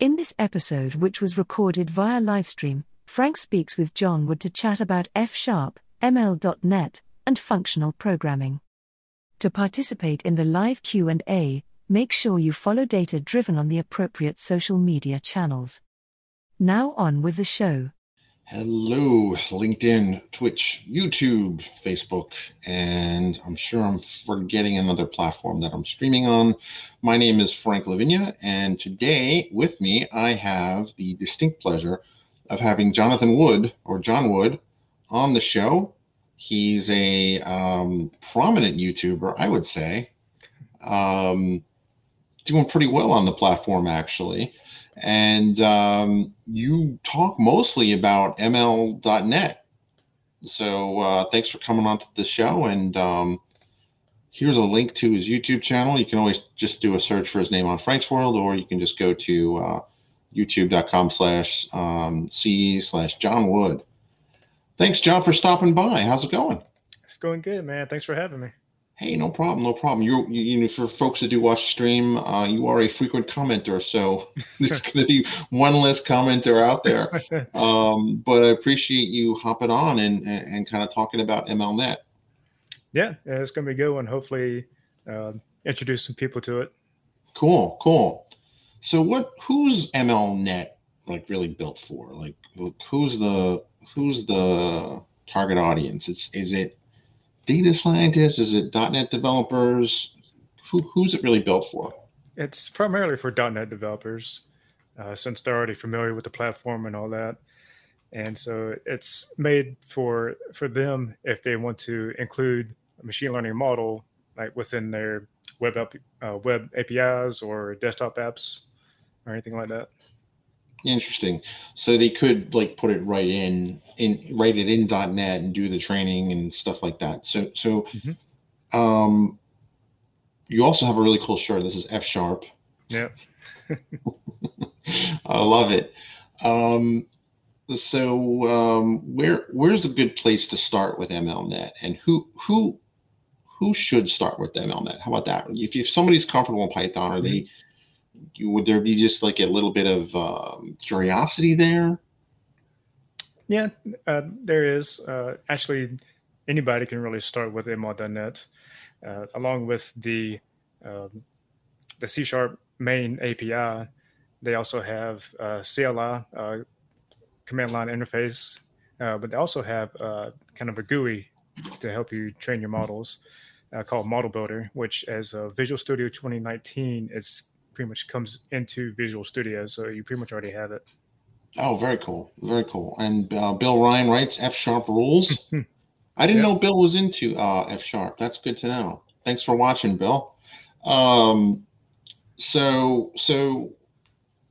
In this episode, which was recorded via livestream, Frank speaks with John Wood to chat about F Sharp, ML.NET, and functional programming. To participate in the live Q&A, make sure you follow Data Driven on the appropriate social media channels. Now on with the show. Hello, LinkedIn, Twitch, YouTube, Facebook, and I'm sure I'm forgetting another platform that I'm streaming on. My name is Frank La Vigne, and today with me I have the distinct pleasure of having Jonathan Wood, or John Wood, on the show. He's a um, prominent YouTuber, I would say, um, doing pretty well on the platform, actually and um, you talk mostly about ML.net. So uh, thanks for coming on to the show. And um, here's a link to his YouTube channel. You can always just do a search for his name on Frank's World, or you can just go to uh, youtube.com slash um, c slash John Wood. Thanks, John, for stopping by. How's it going? It's going good, man. Thanks for having me. Hey, no problem, no problem. You're, you, you know, for folks that do watch stream, uh, you are a frequent commenter, so there's going to be one less commenter out there. Um, but I appreciate you hopping on and, and, and kind of talking about MLNet. Yeah, it's going to be a good one. Hopefully, uh, introduce some people to it. Cool, cool. So, what? Who's MLNet like really built for? Like, who's the who's the target audience? It's is it data scientists? Is it .NET developers? Who, who's it really built for? It's primarily for .NET developers, uh, since they're already familiar with the platform and all that. And so it's made for for them if they want to include a machine learning model like within their web uh, web APIs or desktop apps or anything like that. Interesting. So they could like put it right in in write it in .NET and do the training and stuff like that. So so mm-hmm. um you also have a really cool shirt. This is F sharp. Yeah. I love it. Um so um where where's a good place to start with MLNet and who who who should start with MLNet? How about that? If, if somebody's comfortable in Python, are they would there be just like a little bit of um, curiosity there? Yeah, uh, there is. Uh, actually, anybody can really start with ML.NET, uh, along with the um, the C Sharp main API. They also have uh, CLI, uh, command line interface, uh, but they also have kind of a GUI to help you train your models. called Model Builder, which as Visual Studio 2019 is pretty much comes into Visual Studio, so you pretty much already have it. Oh, very cool, very cool. And uh, Bill Ryan writes F sharp rules. I didn't know Bill was into uh, F sharp. That's good to know. Thanks for watching, Bill. Um, so so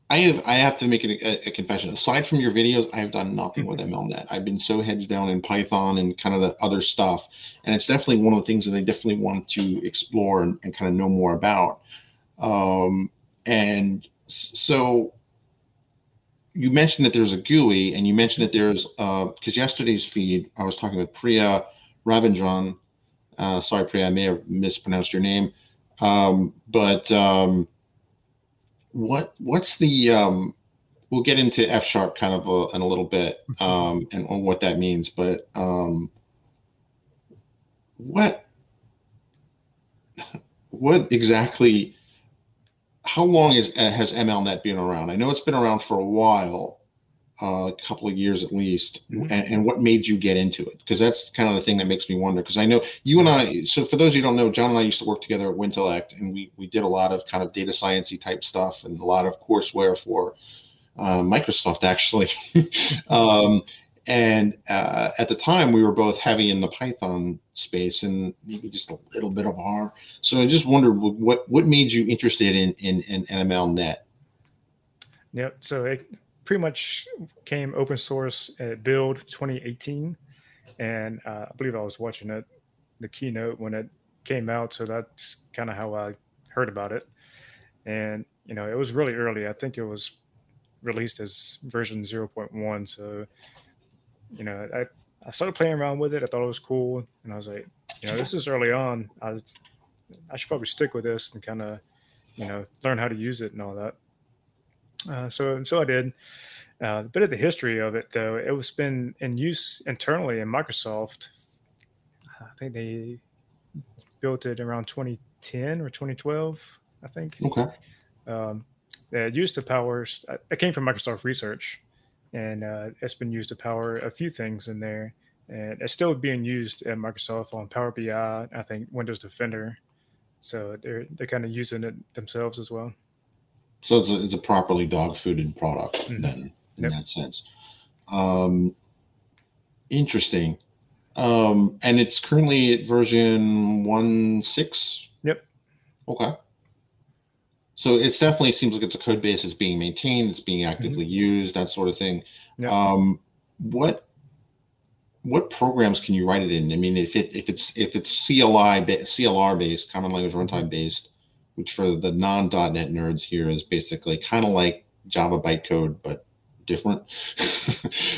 I have I have to make a, a, confession. Aside from your videos, I have done nothing with MLNet. I've been so heads down in Python and kind of the other stuff, and it's definitely one of the things that I definitely want to explore and, and kind of know more about. Um, and so you mentioned that there's a GUI, and you mentioned that there's because uh, yesterday's feed I was talking with Priya Ravindran. Uh, sorry, Priya, I may have mispronounced your name, um, but um, what what's the um, we'll get into F sharp kind of a, in a little bit mm-hmm. um, and on what that means, but um, what what exactly how long is uh, has MLNet been around? I know it's been around for a while, uh, a couple of years at least. Mm-hmm. And, and, what made you get into it? Because that's kind of the thing that makes me wonder. Because I know you and I. So for those of you who don't know, John and I used to work together at Wintellect, and we we did a lot of kind of data sciencey type stuff and a lot of courseware for uh, Microsoft actually. um, and uh, at the time, we were both heavy in the Python space and maybe just a little bit of R. So I just wondered what what made you interested in in, in ML Net. Yep. So it pretty much came open source at Build 2018, and uh, I believe I was watching it, the keynote when it came out. So that's kind of how I heard about it, and you know it was really early. I think it was released as version 0.1. So you know, I, I started playing around with it. I thought it was cool, and I was like, you know, this is early on. I was, I should probably stick with this and kind of, you know, learn how to use it and all that. Uh, so so I did. Uh, a bit of the history of it, though, it was been in use internally in Microsoft. I think they built it around 2010 or 2012. I think. Okay. Um, it used to power. It came from Microsoft Research, and uh, it's been used to power a few things in there. And it's still being used at Microsoft on Power BI. I think Windows Defender. So they're they're kind of using it themselves as well. So it's a, it's a properly dog fooded product mm-hmm. then in yep. that sense. Um, interesting. Um, and it's currently at version one six. Yep. Okay. So it definitely seems like it's a code base that's being maintained, it's being actively mm-hmm. used, that sort of thing. Yep. Um, what what programs can you write it in? I mean, if it if it's if it's CLI CLR based, common language runtime mm-hmm. based, which for the non .NET nerds here is basically kind of like Java bytecode, but different.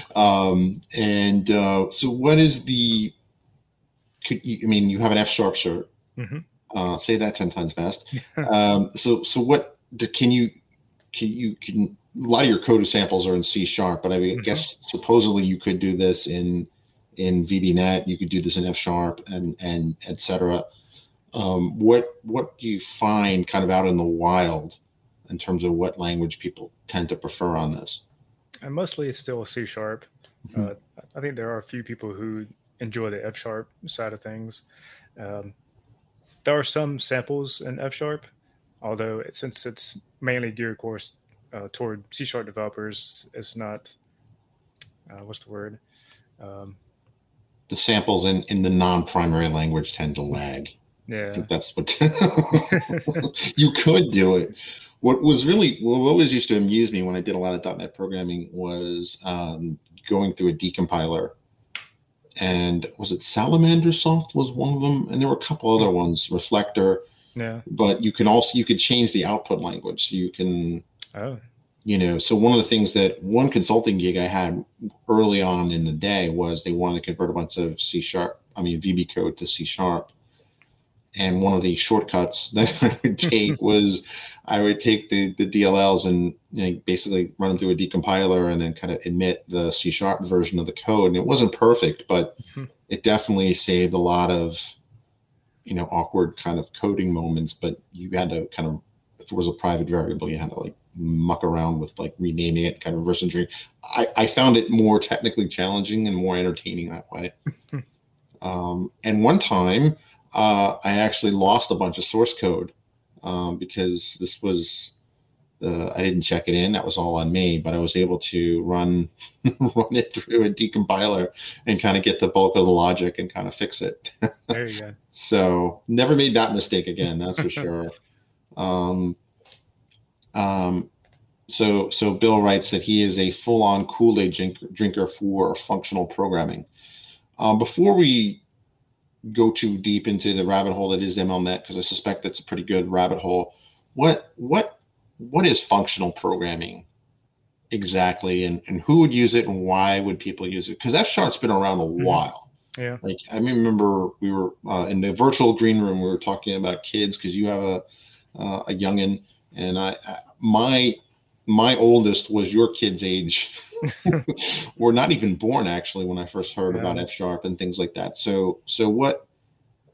um, and uh, so, what is the? Could you, I mean, you have an F sharp shirt. Mm-hmm. Uh, say that ten times fast. um, so, so what can you? Can you can a lot of your code samples are in C sharp, but I mm-hmm. guess supposedly you could do this in in VBNet. You could do this in F sharp and and etc. Um, what what do you find kind of out in the wild in terms of what language people tend to prefer on this? and mostly it's still C sharp. Mm-hmm. Uh, I think there are a few people who enjoy the F sharp side of things. Um, there are some samples in F sharp, although it, since it's mainly geared, course, uh, toward C sharp developers, it's not. Uh, what's the word? Um, the samples in, in the non-primary language tend to lag. Yeah, that's what you could do it what was really what always used to amuse me when I did a lot of .NET programming was um, going through a decompiler, and was it Salamander Soft was one of them, and there were a couple other ones, Reflector. Yeah. But you can also you could change the output language, so you can. Oh. You know, so one of the things that one consulting gig I had early on in the day was they wanted to convert a bunch of C sharp, I mean VB code to C sharp, and one of the shortcuts that I would take was I would take the the DLLs and you know, basically run them through a decompiler and then kind of emit the C sharp version of the code. And it wasn't perfect, but mm-hmm. it definitely saved a lot of you know awkward kind of coding moments. But you had to kind of if it was a private variable, you had to like muck around with like renaming it, kind of reverse engineering. I, I found it more technically challenging and more entertaining that way. um, and one time uh, I actually lost a bunch of source code um, because this was the, I didn't check it in. That was all on me, but I was able to run run it through a decompiler and kind of get the bulk of the logic and kind of fix it. there you go. so never made that mistake again. That's for sure. Um, um, so so Bill writes that he is a full on Kool Aid drink, drinker for functional programming. Um, before we go too deep into the rabbit hole that is MLNet because I suspect that's a pretty good rabbit hole. What what what is functional programming exactly, and and who would use it, and why would people use it? Because F Sharp's been around a mm-hmm. while. Yeah. Like I remember we were uh, in the virtual green room. We were talking about kids because you have a uh, a youngin, and I, I my my oldest was your kid's age. Were not even born actually when i first heard yeah. about f sharp and things like that. So so what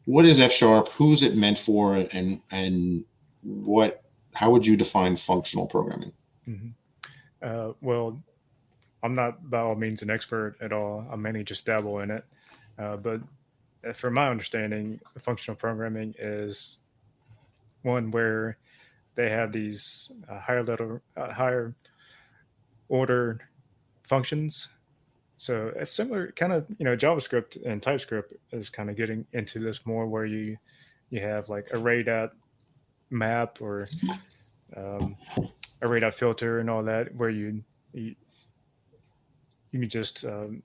what is f sharp who's it meant for? And and what how would you define functional programming? Mm-hmm. uh, well i'm not by all means an expert at all. I mainly just dabble in it. Uh, but uh, from my understanding functional programming is one where they have these uh, higher level, uh, higher order functions. So it's similar, kind of, you know, JavaScript and TypeScript is kind of getting into this more, where you you have like array dot map or um, array dot filter and all that, where you you, you can just um,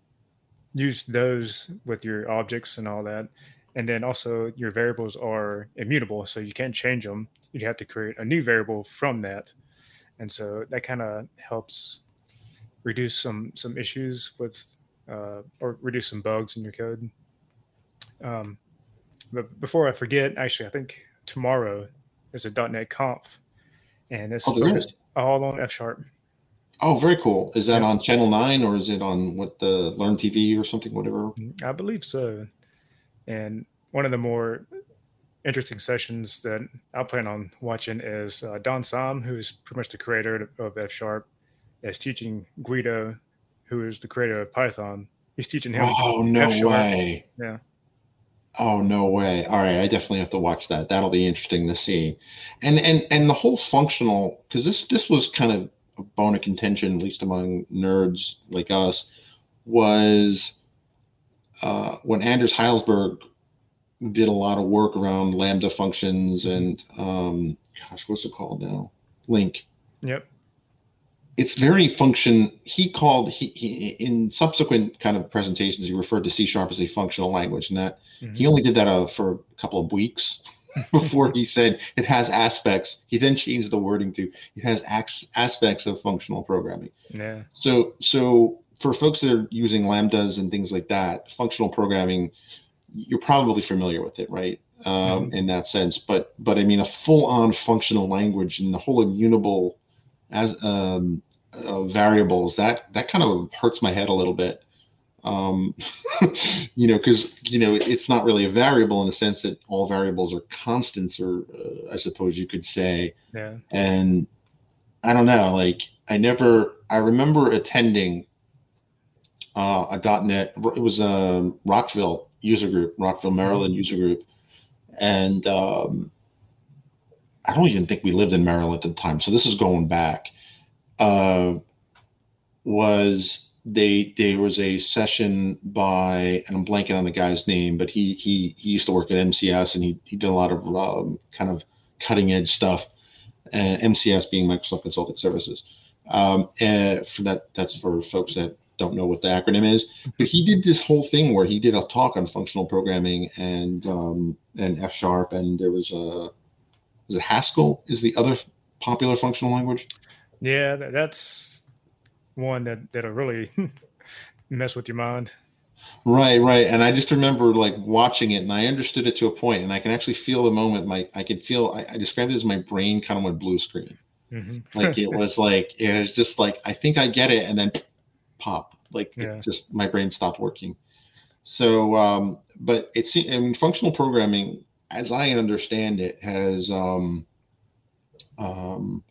use those with your objects and all that, and then also your variables are immutable, so you can't change them you'd have to create a new variable from that. And so that kind of helps reduce some some issues with uh, or reduce some bugs in your code. Um, but before I forget, actually, I think tomorrow is a .NET Conf, and it's oh, focused. all on F sharp. Oh, very cool. Is that yeah. on Channel Nine or is it on what the Learn TV or something, whatever? I believe so. And one of the more interesting sessions that I plan on watching is uh, Don Syme, who is pretty much the creator of F Sharp, is teaching Guido, who is the creator of Python. He's teaching him. Oh no way! Yeah. Oh no way! All right, I definitely have to watch that. That'll be interesting to see, and and and the whole functional because this this was kind of a bone of contention, at least among nerds like us, was uh, when Anders Hejlsberg did a lot of work around lambda functions and um, gosh, what's it called now? LINQ. Yep. It's very function. He called he, he in subsequent kind of presentations. He referred to C sharp as a functional language, and that mm-hmm. he only did that uh, for a couple of weeks before he said it has aspects. He then changed the wording to it has aspects of functional programming. Yeah. So so for folks that are using lambdas and things like that, functional programming you're probably familiar with it, right? Um, mm-hmm. In that sense, but but I mean, a full-on functional language and the whole immutable as um, uh, variables that that kind of hurts my head a little bit. Um, you know, because you know it's not really a variable in the sense that all variables are constants, or uh, I suppose you could say. Yeah. And I don't know, like I never. I remember attending uh, a .NET. It was a Rockville user group, Rockville, Maryland user group, and um, I don't even think we lived in Maryland at the time. So this is going back. Uh, was they there was a session by and I'm blanking on the guy's name, but he he he used to work at MCS and he he did a lot of um, kind of cutting edge stuff. Uh, MCS being Microsoft Consulting Services. Um, and for that, that's for folks that don't know what the acronym is, but he did this whole thing where he did a talk on functional programming and um, and F sharp, and there was a is it Haskell is the other popular functional language. Yeah, that's one that that'll really mess with your mind. Right, right. And I just remember like watching it and I understood it to a point and I can actually feel the moment my I could feel I, I described it as my brain kind of went blue screen. Mm-hmm. like it was like it was just like I think I get it and then pop. Like yeah. just my brain stopped working. So, um, but it's I mean, functional programming, as I understand it, has um, um,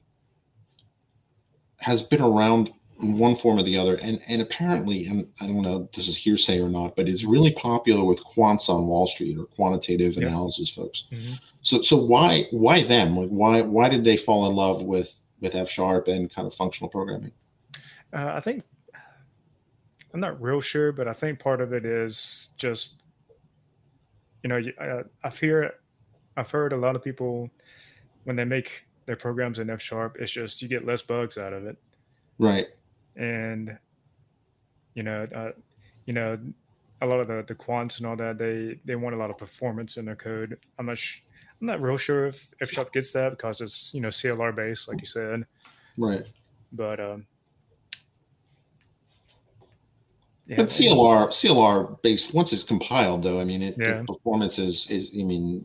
has been around in one form or the other, and and apparently, and I don't know if this is hearsay or not, but it's really popular with quants on Wall Street or quantitative yeah. analysis folks. Mm-hmm. So so why why them? Like why why did they fall in love with with F sharp and kind of functional programming? Uh, I think I'm not real sure, but I think part of it is just, you know, I, I've heard, I've heard a lot of people when they make their programs in F sharp, it's just you get less bugs out of it. Right. And, you know, uh, you know, a lot of the, the quants and all that, they, they want a lot of performance in their code. I'm not, sh- I'm not real sure if F sharp gets that because it's, you know, CLR based, like you said. Right. But, um, Yeah, but CLR CLR based once it's compiled though, I mean it yeah. performance is is I mean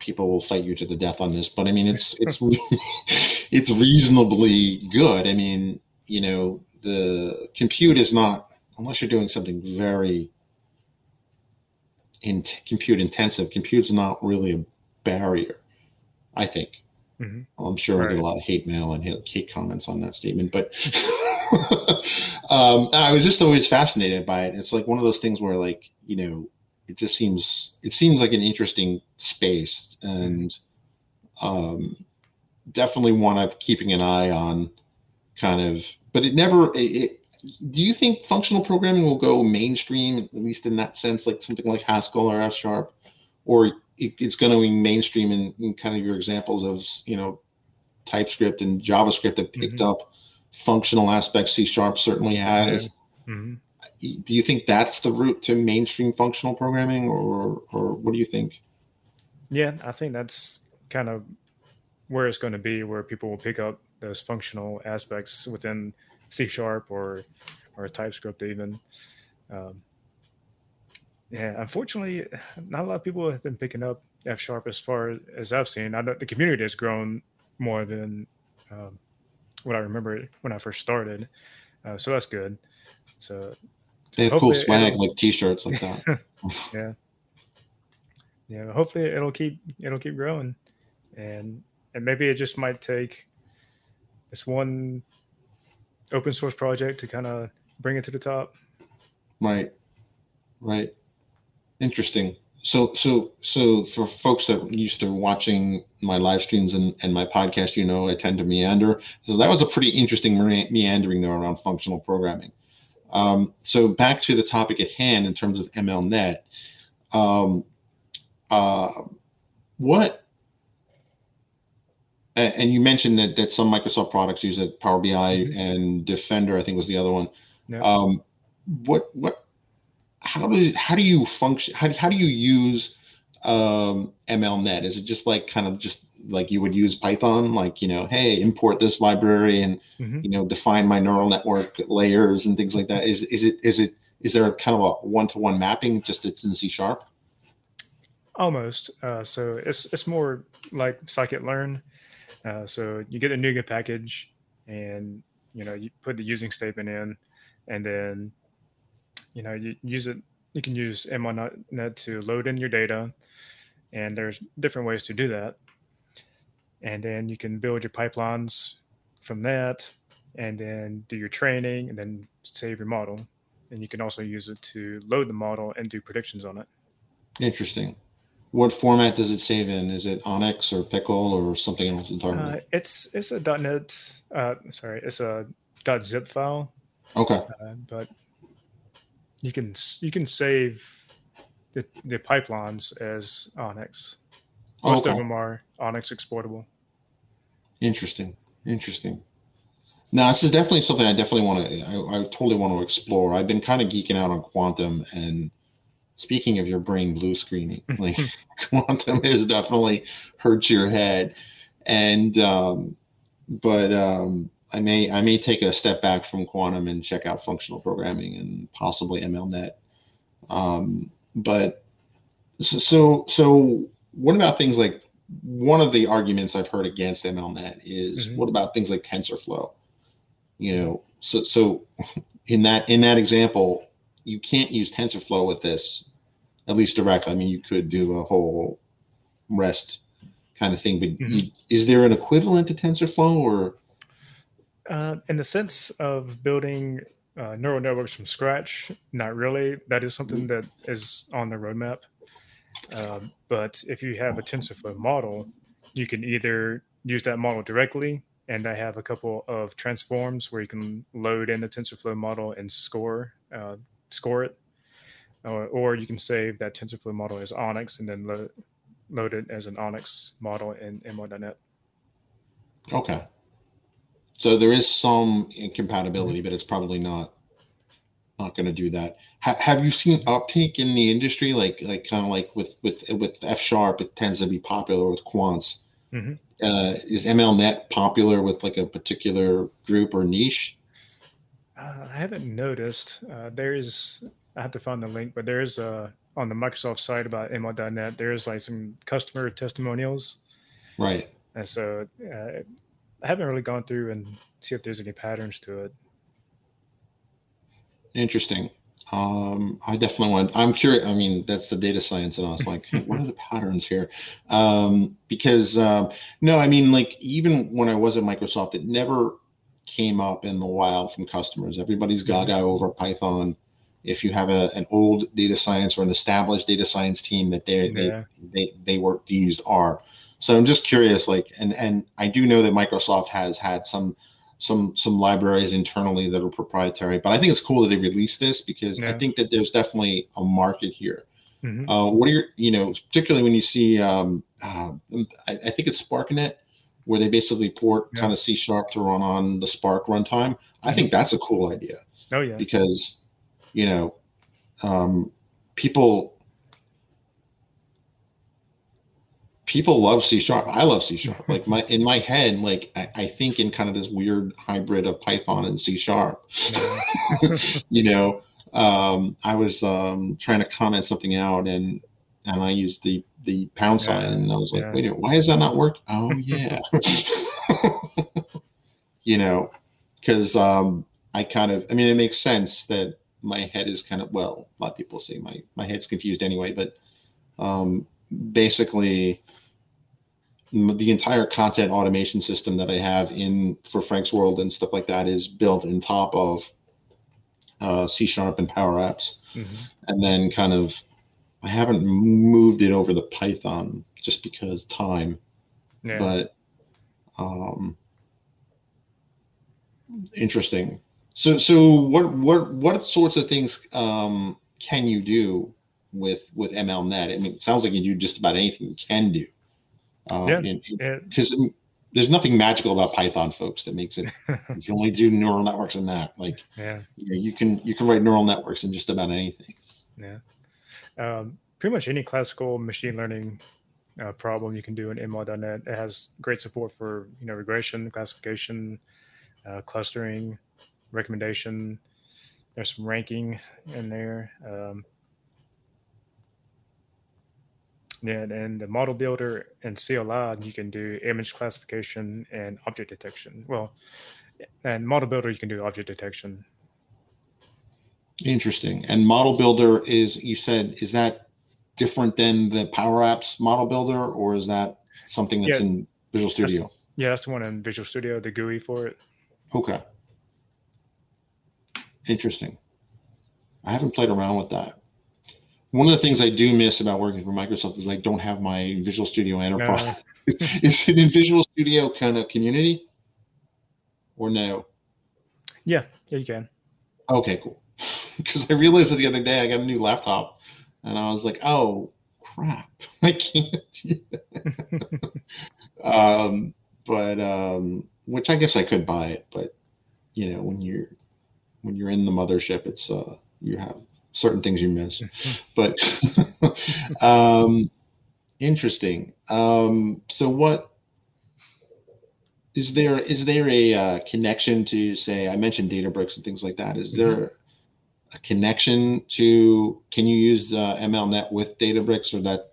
people will fight you to the death on this, but I mean it's it's it's reasonably good. I mean, you know, the compute is not unless you're doing something very in compute intensive, compute's not really a barrier, I think. Mm-hmm. I'm sure right. I get a lot of hate mail and hate comments on that statement, but um, I was just always fascinated by it. It's like one of those things where, like, you know, it just seems it seems like an interesting space, and um, definitely one I'm keeping an eye on. Kind of, but it never. It, it, do you think functional programming will go mainstream, at least in that sense, like something like Haskell or F Sharp, or it, it's going to be mainstream in, in, kind of your examples of you know TypeScript and JavaScript that picked mm-hmm. up functional aspects C sharp certainly has. Mm-hmm. Do you think that's the route to mainstream functional programming, or or what do you think? Yeah, I think that's kind of where it's going to be, where people will pick up those functional aspects within C sharp or or TypeScript even. Um, yeah, unfortunately, not a lot of people have been picking up F sharp as far as I've seen. I know the community has grown more than um, what I remember when I first started. Uh, so that's good. So they have cool swag like T-shirts like that. yeah, yeah. Hopefully it'll keep it'll keep growing, and and maybe it just might take this one open source project to kind of bring it to the top. Right, right. Interesting. So, so, so for folks that used to watching my live streams and, and my podcast, you know, I tend to meander. So that was a pretty interesting meandering there around functional programming. Um, so back to the topic at hand in terms of MLNet. Um, uh, what and you mentioned that that some Microsoft products use it, Power BI mm-hmm. and Defender, I think was the other one. Yeah. Um, what what how do how do you function? How how do you use um, MLNet? Is it just like kind of just like you would use Python, like you know, hey, import this library and mm-hmm. you know define my neural network layers and things like that? Is is it is it is there kind of a one to one mapping? Just it's in C sharp. Almost. Uh, so it's it's more like scikit-learn. Uh, so you get a NuGet package, and you know you put the using statement in, and then you know you use it. You can use MLNet to load in your data, and there's different ways to do that. And then you can build your pipelines from that, and then do your training, and then save your model. And you can also use it to load the model and do predictions on it. Interesting what format does it save in? Is it ONNX or Pickle or something else entirely? Uh, it's it's a .NET. Uh, sorry, it's a .zip file. Okay. Uh, but you can you can save the the pipelines as ONNX. Most okay. of them are ONNX exportable. Interesting. Interesting. Now, this is definitely something I definitely want to. I, I totally want to explore. I've been kind of geeking out on quantum and speaking of your brain blue screening, like quantum has definitely hurt your head. And um, but um, I may I may take a step back from quantum and check out functional programming and possibly MLNet. Um, but so so what about things like one of the arguments I've heard against MLNet is mm-hmm. what about things like TensorFlow? You know, so so in that in that example, you can't use TensorFlow with this, at least directly. I mean, you could do a whole REST kind of thing, but mm-hmm. you, is there an equivalent to TensorFlow or? Uh, in the sense of building uh, neural networks from scratch, not really. That is something that is on the roadmap. Um, but if you have a TensorFlow model, you can either use that model directly, and I have a couple of transforms where you can load in the TensorFlow model and score uh, score it, or, or you can save that TensorFlow model as ONNX and then load, load it as an ONNX model in ML.NET. Okay. So there is some incompatibility, but it's probably not not going to do that. Ha- have you seen uptake in the industry, like like kind of like with with with F sharp? It tends to be popular with quants. Mm-hmm. Uh, is MLNet popular with like a particular group or niche? Uh, I haven't noticed. Uh, there is I have to find the link, but there is a on the Microsoft site about ML.NET. There is like some customer testimonials, right? And so uh, I haven't really gone through and see if there's any patterns to it. Interesting. Um, I definitely want. I'm curious. I mean, that's the data science, and I was like, what are the patterns here? Um, because uh, no, I mean, like even when I was at Microsoft, it never came up in the wild from customers. Everybody's gaga over Python if you have a, an old data science or an established data science team that they yeah. they, they they were used are. So I'm just curious, like, and and I do know that Microsoft has had some some some libraries internally that are proprietary, but I think it's cool that they released this because yeah. I think that there's definitely a market here. Mm-hmm. Uh, what are your, you know, particularly when you see, um, uh, I, I, think it's SparkNet, where they basically port yeah. kind of C sharp to run on the Spark runtime. I think mm-hmm. that's a cool idea. Oh yeah, because you know, um, people people love C sharp. I love C sharp. Like my in my head, like I, I, think in kind of this weird hybrid of Python and C sharp. you know, um, I was um, trying to comment something out and and I used the the pound sign and I was like, yeah. wait, why is that not work? Oh yeah. you know, because um, I kind of, I mean, it makes sense that my head is kind of, well, a lot of people say my, my head's confused anyway, but um, basically the entire content automation system that I have in for Frank's World and stuff like that is built in top of uh, C Sharp and Power Apps. Mm-hmm. And then kind of, I haven't moved it over to Python just because time. Yeah. But um, interesting. So, so what, what, what sorts of things um, can you do with with MLNet? I mean, it sounds like you do just about anything you can do. Um, yeah. Because there's nothing magical about Python, folks, that makes it. you can only do neural networks in that. Like, yeah, you, know, you can you can write neural networks in just about anything. Yeah. Um, pretty much any classical machine learning uh, problem you can do in ML.NET. It has great support for you know regression, classification, uh, clustering, recommendation. There's some ranking in there. Um, yeah, and the model builder and CLI, you can do image classification and object detection. Well, and model builder, you can do object detection. Interesting. And model builder is, you said, is that different than the Power Apps model builder, or is that something that's yeah, in Visual Studio? That's, yeah, that's the one in Visual Studio, the GUI for it. Okay. Interesting. I haven't played around with that. One of the things I do miss about working for Microsoft is I don't have my Visual Studio Enterprise. No. is it in Visual Studio kind of community or no? Yeah, yeah, you can. Okay, cool. Because I realized that the other day I got a new laptop and I was like, oh crap, I can't. um, but um, which I guess I could buy it, but you know, when you're when you're in the mothership, it's uh, you have certain things you miss. but um, interesting. Um, so what is there? Is there a uh, connection to say? I mentioned Databricks and things like that. Is mm-hmm. there a connection to? Can you use uh, MLNet with Databricks, or that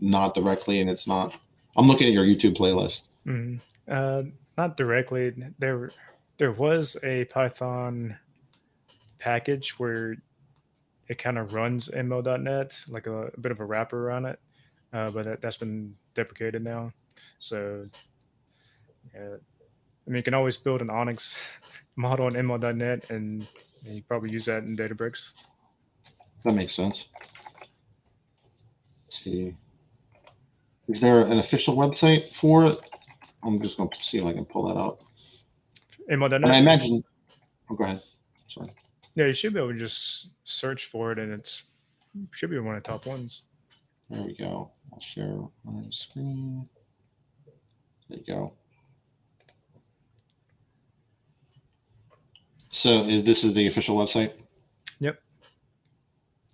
not directly? And it's not. I'm looking at your YouTube playlist. Mm-hmm. Uh, not directly. There, there was a Python package where it kind of runs ML.NET, like a, a, bit of a wrapper around it. Uh, but that, has been deprecated now. So, yeah, I mean, you can always build an ONNX model in ML.NET, and, and you probably use that in Databricks. That makes sense. Let's see. Is there an official website for it? I'm just going to see if I can pull that up. ML.NET? And I imagine. Oh, go ahead. Sorry. Yeah, you should be able to just search for it, and it's should be one of the top ones. There we go. I'll share my screen. There you go. So is this is the official website? Yep.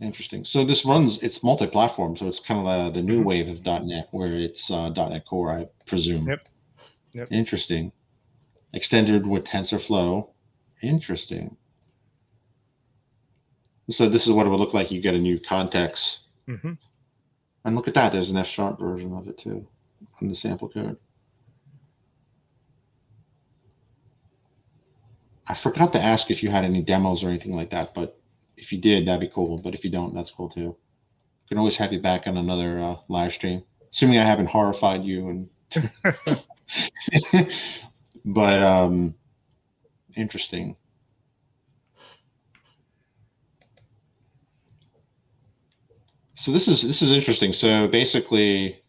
Interesting. So this runs it's multi-platform, so it's kind of uh, the new mm-hmm. wave of .NET, where it's uh, .NET Core, I presume. Yep. Yep. Interesting. Extended with TensorFlow. Interesting. So this is what it would look like. You get a new context. Mm-hmm. And look at that. There's an F sharp version of it too from the sample code. I forgot to ask if you had any demos or anything like that, but if you did, that'd be cool. But if you don't, that's cool too. I can always have you back on another uh, live stream, assuming I haven't horrified you. And but um, interesting. So this is this is interesting. So basically,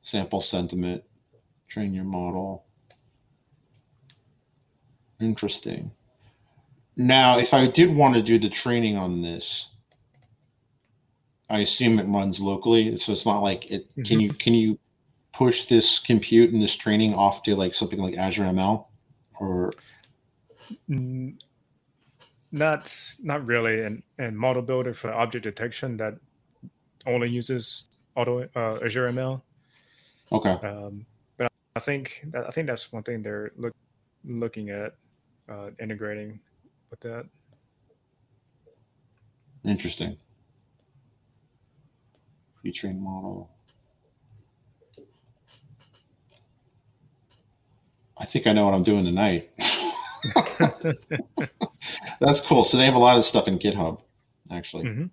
sample sentiment, train your model. Interesting. Now, if I did want to do the training on this, I assume it runs locally, so it's not like it. Mm-hmm. Can you can you push this compute and this training off to like something like Azure ML, or? Not not really. And and model builder for object detection that only uses auto uh, Azure ML. Okay. Um, but I think that, I think that's one thing they're look, looking at uh, integrating with that. Interesting. Pre-trained model. I think I know what I'm doing tonight. That's cool. So they have a lot of stuff in GitHub, actually. hmm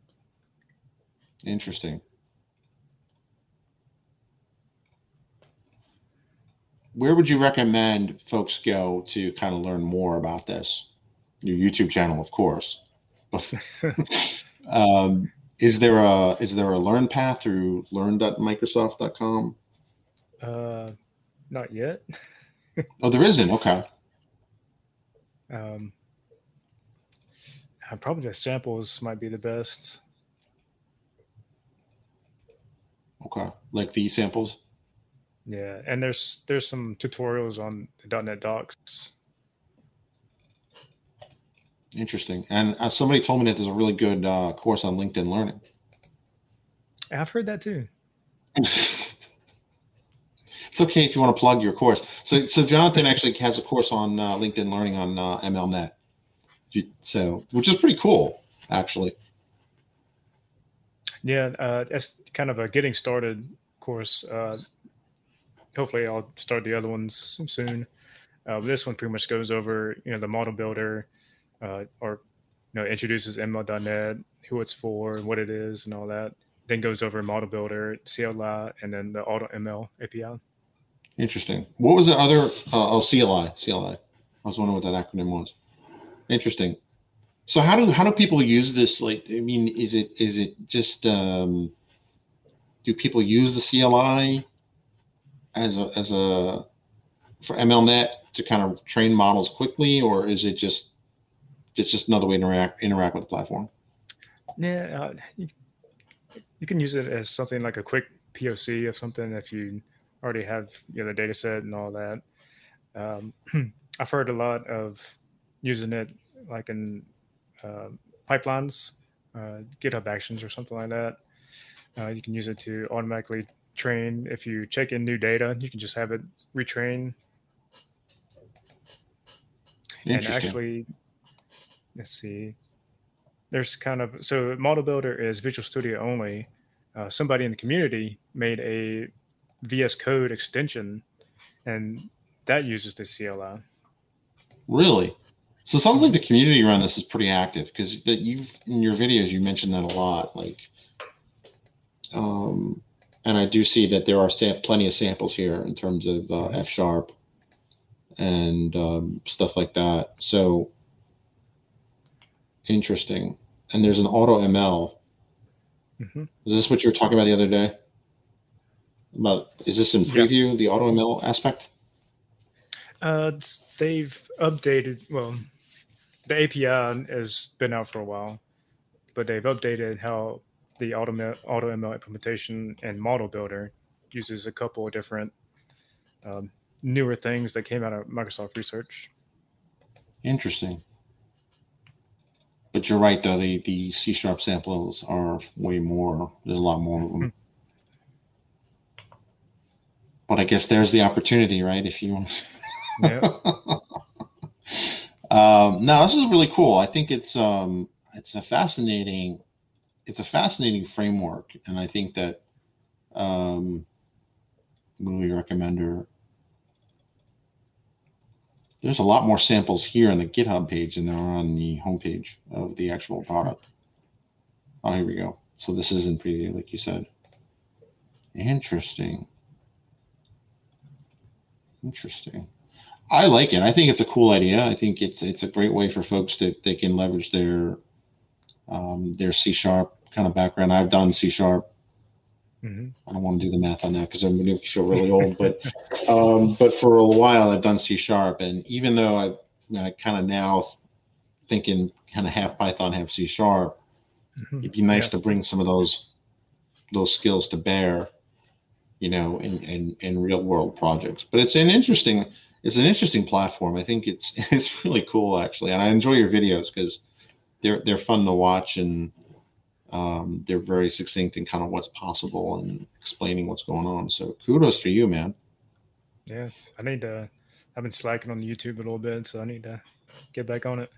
Interesting. Where would you recommend folks go to kind of learn more about this? Your YouTube channel, of course. um, is there a is there a learn path through learn.microsoft.com? Uh, not yet. Oh, there isn't. Okay. Um, probably the samples might be the best. Okay. Like the samples. Yeah, and there's there's some tutorials on the .NET Docs. Interesting. And uh, somebody told me that there's a really good uh, course on LinkedIn Learning. I've heard that too. it's okay if you want to plug your course. So, so Jonathan actually has a course on uh, LinkedIn Learning on uh, MLNet. So, which is pretty cool, actually. Yeah, uh, it's kind of a getting started course. Uh, hopefully, I'll start the other ones soon. Uh, this one pretty much goes over, you know, the model builder, uh, or you know, introduces ML.NET, who it's for, and what it is, and all that. Then goes over model builder, CLI, and then the Auto ML API. Interesting. What was the other? Uh, oh, CLI. CLI. I was wondering what that acronym was. Interesting. So how do how do people use this? Like, I mean, is it is it just um, do people use the CLI as a as a for MLNet to kind of train models quickly, or is it just it's just another way to interact interact with the platform? Yeah, uh, you, you can use it as something like a quick POC of something if you already have you know the data set and all that. Um, I've heard a lot of using it like in uh, pipelines, uh, GitHub Actions or something like that. Uh, you can use it to automatically train. If you check in new data, you can just have it retrain. And actually, let's see. There's kind of so Model Builder is Visual Studio only. Uh, somebody in the community made a VS Code extension, and that uses the CLI. Really? So it sounds like the community around this is pretty active because that you've in your videos you mentioned that a lot. Like, um, and I do see that there are sam- plenty of samples here in terms of uh, F sharp and um, stuff like that. So interesting. And there's an auto ML. hmm Is this what you were talking about the other day? About is this in Yeah. preview the auto ML aspect? Uh, they've updated. Well, the API has been out for a while, but they've updated how the auto auto ML implementation and model builder uses a couple of different um, newer things that came out of Microsoft research. Interesting. But you're right, though. The the C sharp samples are way more. There's a lot more of them. But I guess there's the opportunity, right? If you want. Yeah. um, no, this is really cool. I think it's um, it's a fascinating, it's a fascinating framework, and I think that um, movie recommender. There's a lot more samples here on the GitHub page than there are on the homepage of the actual product. Oh, here we go. So this is in preview, like you said. Interesting. Interesting. I like it. I think it's a cool idea. I think it's it's a great way for folks that they can leverage their um, their C sharp kind of background. I've done C sharp. hmm I don't want to do the math on that because I'm going to feel really old. But um, but for a while I've done C sharp, and even though I, I kind of now thinking kind of half Python, half C sharp, it'd be nice Yeah. to bring some of those those skills to bear, you know, in, in in real world projects. But it's an interesting it's an interesting platform. I think it's it's really cool actually, and I enjoy your videos because they're they're fun to watch and um, they're very succinct in kind of what's possible and explaining what's going on. So kudos for you, man. Yeah, I need to. I've been slacking on YouTube a little bit, so I need to get back on it.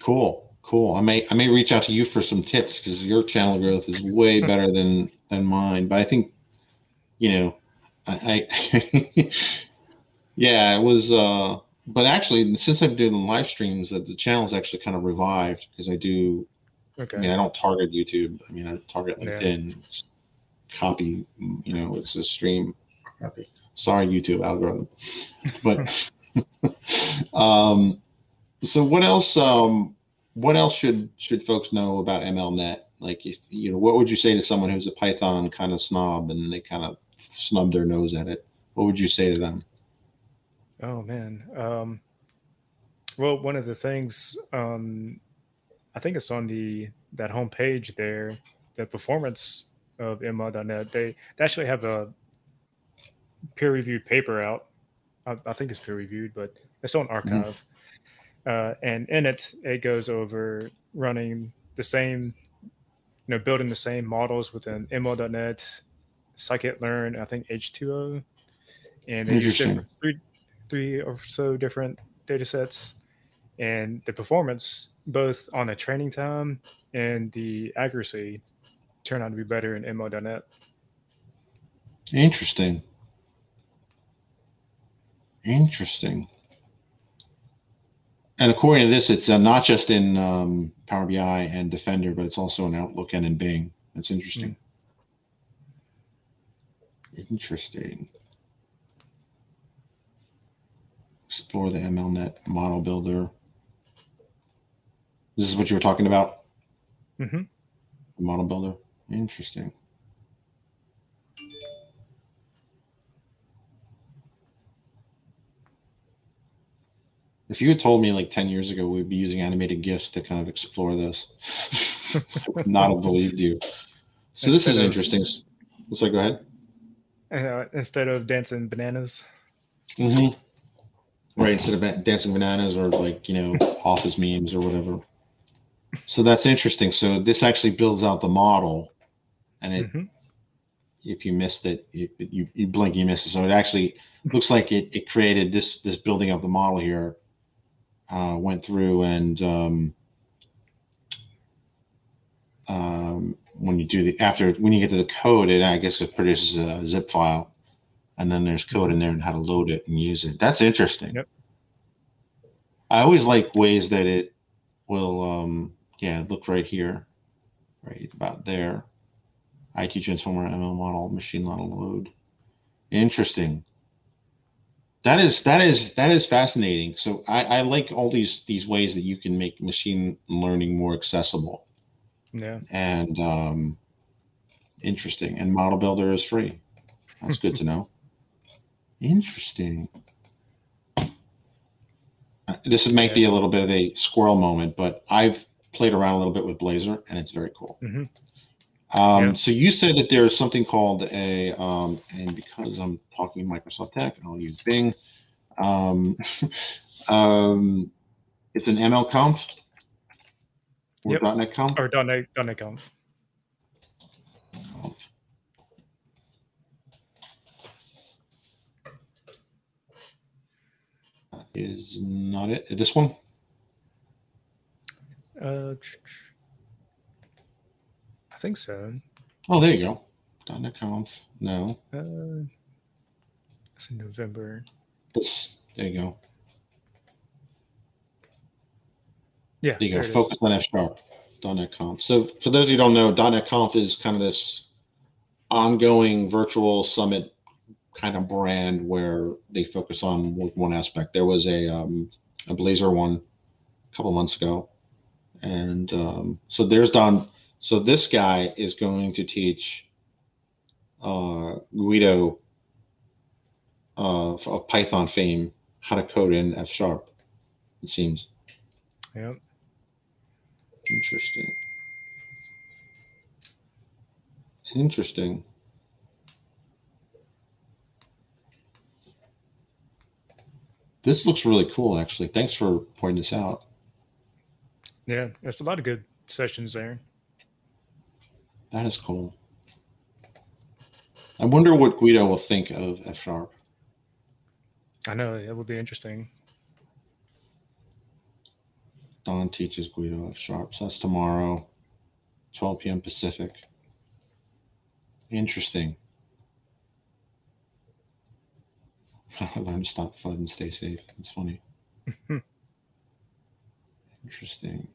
Cool, cool. I may I may reach out to you for some tips because your channel growth is way better than than mine. But I think, you know, I, I Yeah, it was. uh But actually, since I've doing live streams, that the channel's actually kind of revived because I do. Okay. I mean, I don't target YouTube. I mean, I target LinkedIn. Just Copy, you know, it's a stream. Sorry, YouTube algorithm. But um, so what else? Um, what else should should folks know about MLNet? Like, if you know, what would you say to someone who's a Python kind of snob and they kind of snub their nose at it? What would you say to them? Oh man. Um, well, one of the things um, I think it's on the that homepage there, the performance of ML.NET. They, they actually have a peer-reviewed paper out. I, I think it's peer-reviewed, but it's on arXiv. Uh, and in it, it goes over running the same, you know, building the same models within ML.NET, scikit-learn, I think H2O, and they use three, three or so different data sets. And the performance, both on the training time and the accuracy, turn out to be better in ML.NET. Interesting. Interesting. And according to this, it's uh, not just in um, Power BI and Defender, but it's also in Outlook and in Bing. That's interesting. Interesting. Explore the MLNet model builder. This is what you were talking about, Mm-hmm. the model builder. Interesting. If you had told me like 10 years ago we'd be using animated GIFs to kind of explore this, I would not have believed you. So this is Instead of- interesting. So go ahead. Uh, instead of dancing bananas. Mm-hmm. Right, instead of dancing bananas or like you know office memes or whatever. So that's interesting. So this actually builds out the model, and it Mhm. if you missed it, you, you, you blink, you miss it. So it actually looks like it, it created this this building of the model here. Uh, went through and um, um, when you do the after when you get to the code, it I guess it produces a zip file, and then there's code in there and how to load it and use it. That's interesting. Yep. I always like ways that it will. Um, yeah, look right here, right about there. ITransformer ML model machine model load. Interesting. That is that is that is fascinating. So I, I like all these these ways that you can make machine learning more accessible Yeah. and um, interesting. And model builder is free. That's good to know. Interesting. Uh, This might be a little bit of a squirrel moment, but I've played around a little bit with Blazor, and it's very cool. Mhm. Um, Yeah. So you said that there's something called a, um, and because I'm talking Microsoft Tech, I'll use Bing. Um, um, it's an ML conf or Yep. .NET conf. Or .NET, .NET Conf. conf. That Is not it. This one? Uh, I think so. Oh, there you go. .NET conf. No. Uh, it's in November. This. There you go. Yeah. There you go. there is. Focus on F sharp. .NET Conf. So for those of you who don't know, .NET Conf is kind of this ongoing virtual summit kind of brand where they focus on one- one aspect. There was a um, a Blazor one a couple months ago, and um, so there's Don. So this guy is going to teach uh, Guido uh, of Python fame how to code in F sharp. It seems. Yeah. Interesting. Interesting. This looks really cool, actually. Thanks for pointing this out. Yeah. There's a lot of good sessions there. That is cool. I wonder what Guido will think of F sharp. I know it would be interesting. Don teaches Guido F sharp. So that's tomorrow, 12 p.m. Pacific. Interesting. Learn to stop FUD and stay safe. It's funny. Interesting.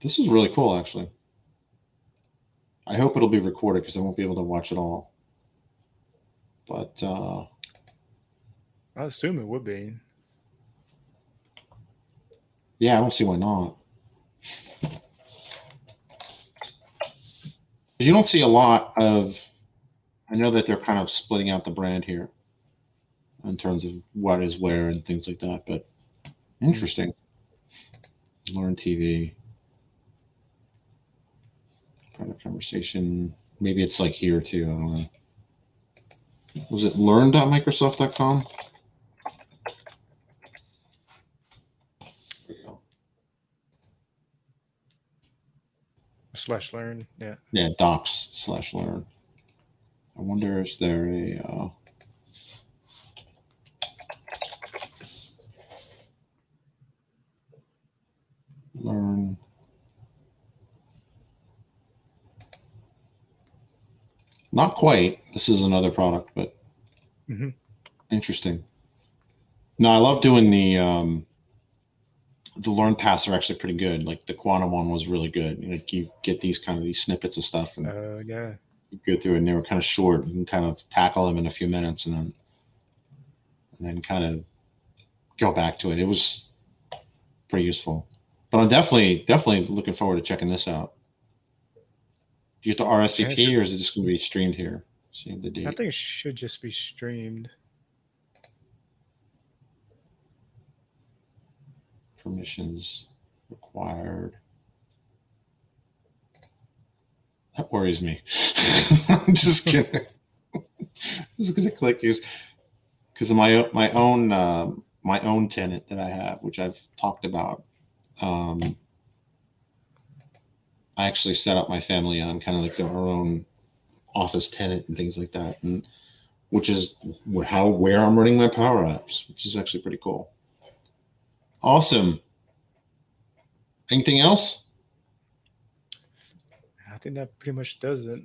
This is really cool, actually. I hope it'll be recorded because I won't be able to watch it all. But uh, I assume it would be. yeah, I don't see why not. You don't see a lot of. I know that they're kind of splitting out the brand here in terms of what is where and things like that, but interesting. Learn TV. Private conversation. Maybe it's like here too. I don't know. Was it learn.microsoft.com? There we go. Slash learn. Yeah. Yeah, docs slash learn. I wonder is there a uh, learn not quite. This is another product, but Mhm. interesting. No, I love doing the um the learn paths are actually pretty good. Like the quantum one was really good. You know, you get these kind of these snippets of stuff and Uh, yeah. you go through and they were kind of short. You can kind of tackle them in a few minutes and then and then kind of go back to it. It was pretty useful. But I'm definitely definitely looking forward to checking this out. Do you have to RSVP Yeah, or is it just going to be streamed here? See the date. I think it should just be streamed. Permissions required. That worries me. I'm just gonna just gonna click use because of my my own um my own tenant that I have, which I've talked about. Um, I actually set up my family on kind of like their own office tenant and things like that, and which is how where I'm running my power apps, which is actually pretty cool. Awesome. Anything else? I think that pretty much does it.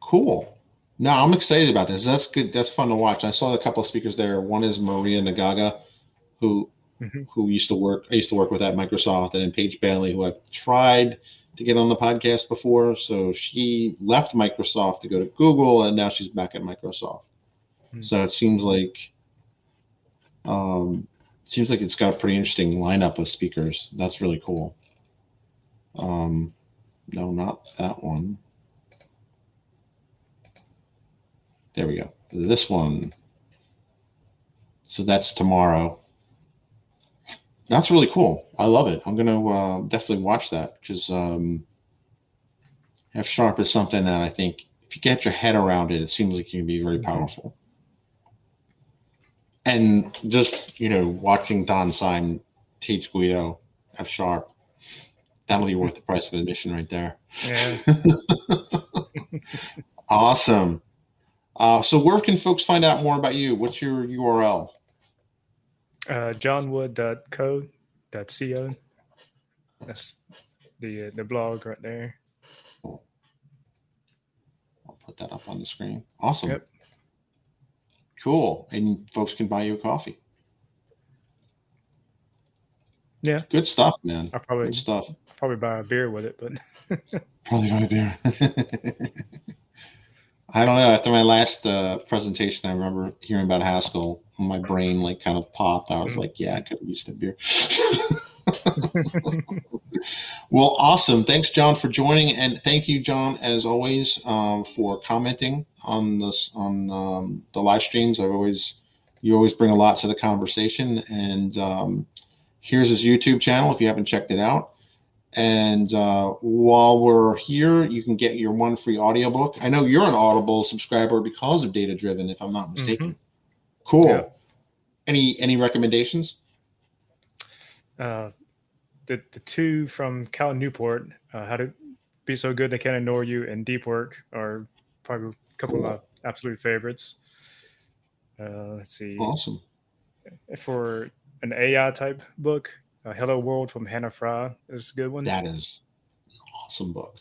Cool. No, I'm excited about this. That's good. That's fun to watch. I saw a couple of speakers there. One is Maria Naggaga, who Mhm. who used to work. I used to work with at Microsoft, and then Paige Bailey, who I've tried to get on the podcast before. So she left Microsoft to go to Google, and now she's back at Microsoft. Hmm. So it seems like um, seems like it's got a pretty interesting lineup of speakers. That's really cool. Um, no, not that one. There we go. This one. So that's tomorrow. That's really cool. I love it. I'm going to uh, definitely watch that because um, F sharp is something that I think if you get your head around it, it seems like it can be very Mhm. powerful. And just, you know, watching Don Syme teach Guido F sharp, that'll be worth the price of admission right there. Yeah. Awesome. Uh, so where can folks find out more about you? What's your URL? uh, johnwood.co.co. That's the uh, the blog right there. I'll put that up on the screen. Awesome. Yep. Cool. And folks can buy you a coffee. Yeah. Good stuff, man. I'll probably Good stuff. probably buy a beer with it, but Probably buy a beer. I don't know. After my last uh, presentation, I remember hearing about Haskell. My brain like kind of popped. I was Mhm. like, "Yeah, I could have used a beer." well, awesome. Thanks, John, for joining, and thank you, John, as always, um, for commenting on this on um, the live streams. I always you always bring a lot to the conversation, and um, here's his YouTube channel if you haven't checked it out. And uh, while we're here, you can get your one free audiobook. I know you're an Audible subscriber because of Data Driven, if I'm not mistaken. Cool. Yeah. Any any recommendations? uh, the the two from Cal Newport, uh, how to be so good they can't ignore you, and Deep Work are probably a couple Cool. of my absolute favorites. Uh, let's see. Awesome. For an AI type book, uh, Hello World from Hannah Fry is a good one. That is an awesome book.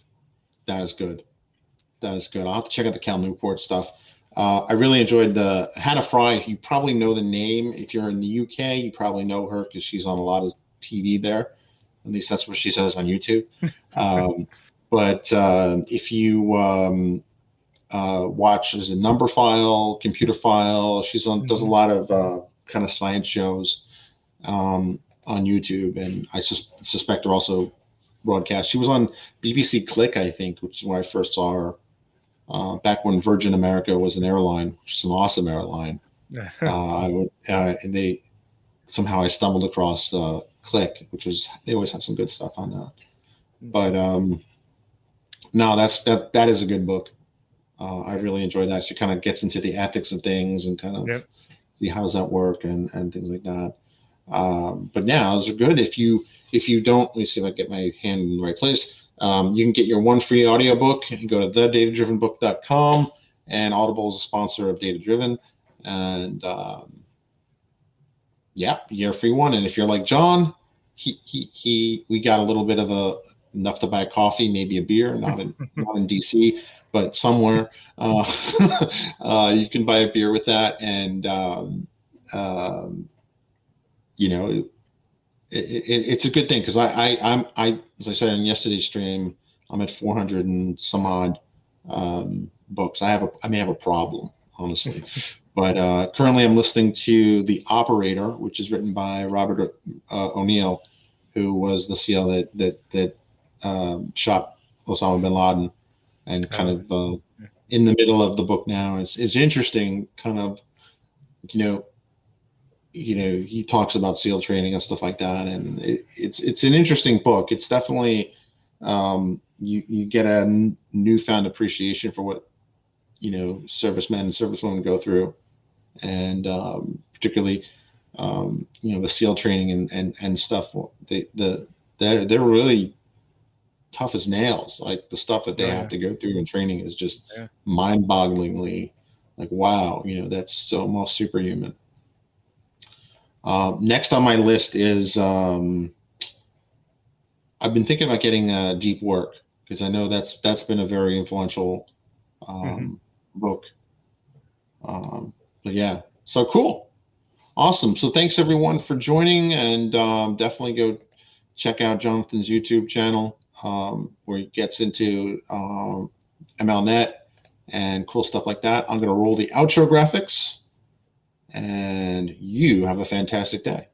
That is good. that is good. I'll have to check out the Cal Newport stuff. Uh, I really enjoyed the Hannah Fry. You probably know the name if you're in the UK. You probably know her because she's on a lot of TV there. At least that's what she says on YouTube. um, but uh, if you um, uh, watch as a Numberphile, computer file, she's on does a mm-hmm. lot of uh, kind of science shows um, on YouTube, and I sus- suspect are also broadcast. She was on BBC Click, I think, which is where I first saw her uh, back when Virgin America was an airline, which is an awesome airline. uh, uh, and they somehow I stumbled across uh, Click, which was they always had some good stuff on that. But um, no, that's that that is a good book. Uh, I really enjoyed that. She kind of gets into the ethics of things and kind of yep. see how does that work and and things like that. Um, but yeah, those are good. If you if you don't, let me see if I get my hand in the right place. Um, you can get your one free audiobook. You go to thedatadrivenbook.com, and Audible is a sponsor of Data Driven. And um, yeah, you get a free one. And if you're like John, he, he, he, we got a little bit of a enough to buy a coffee, maybe a beer, not in, not in DC, but somewhere uh, uh, you can buy a beer with that. And, um, um, you know, it, it, it's a good thing because I, I I'm I as I said in yesterday's stream, I'm at 400 and some odd um, books. I have a I may have a problem honestly, but uh, currently I'm listening to The Operator, which is written by Robert uh, O'Neill, who was the SEAL that that that um, shot Osama bin Laden, and kind of uh, in the middle of the book now. It's it's interesting, kind of, you know you know he talks about seal training and stuff like that. And it, it's it's an interesting book. It's definitely um, you you get a n- newfound appreciation for what you know servicemen and servicewomen go through and um, particularly um, you know the seal training and and, and stuff they the they're they're really tough as nails like the stuff that they yeah. have to go through in training is just yeah. mind-bogglingly like wow you know that's so almost superhuman uh, next on my list is um, I've been thinking about getting a deep work because I know that's that's been a very influential um, mm-hmm. Book. Um, but yeah, so cool, awesome. So thanks everyone for joining, and um, definitely go check out Jonathan's YouTube channel um, where he gets into um, MLNet and cool stuff like that. I'm going to roll the outro graphics and you have a fantastic day.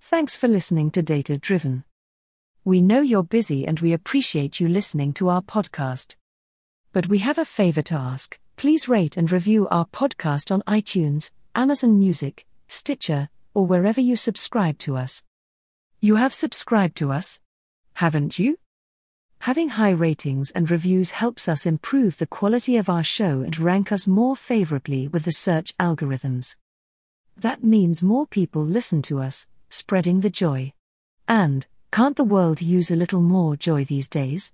Thanks for listening to Data Driven. We know you're busy and we appreciate you listening to our podcast. But we have a favor to ask please rate and review our podcast on iTunes, Amazon Music, Stitcher, or wherever you subscribe to us. You have subscribed to us? Haven't you? Having high ratings and reviews helps us improve the quality of our show and rank us more favorably with the search algorithms. That means more people listen to us, spreading the joy. And, can't the world use a little more joy these days?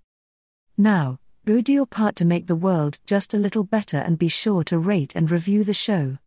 Now, go do your part to make the world just a little better and be sure to rate and review the show.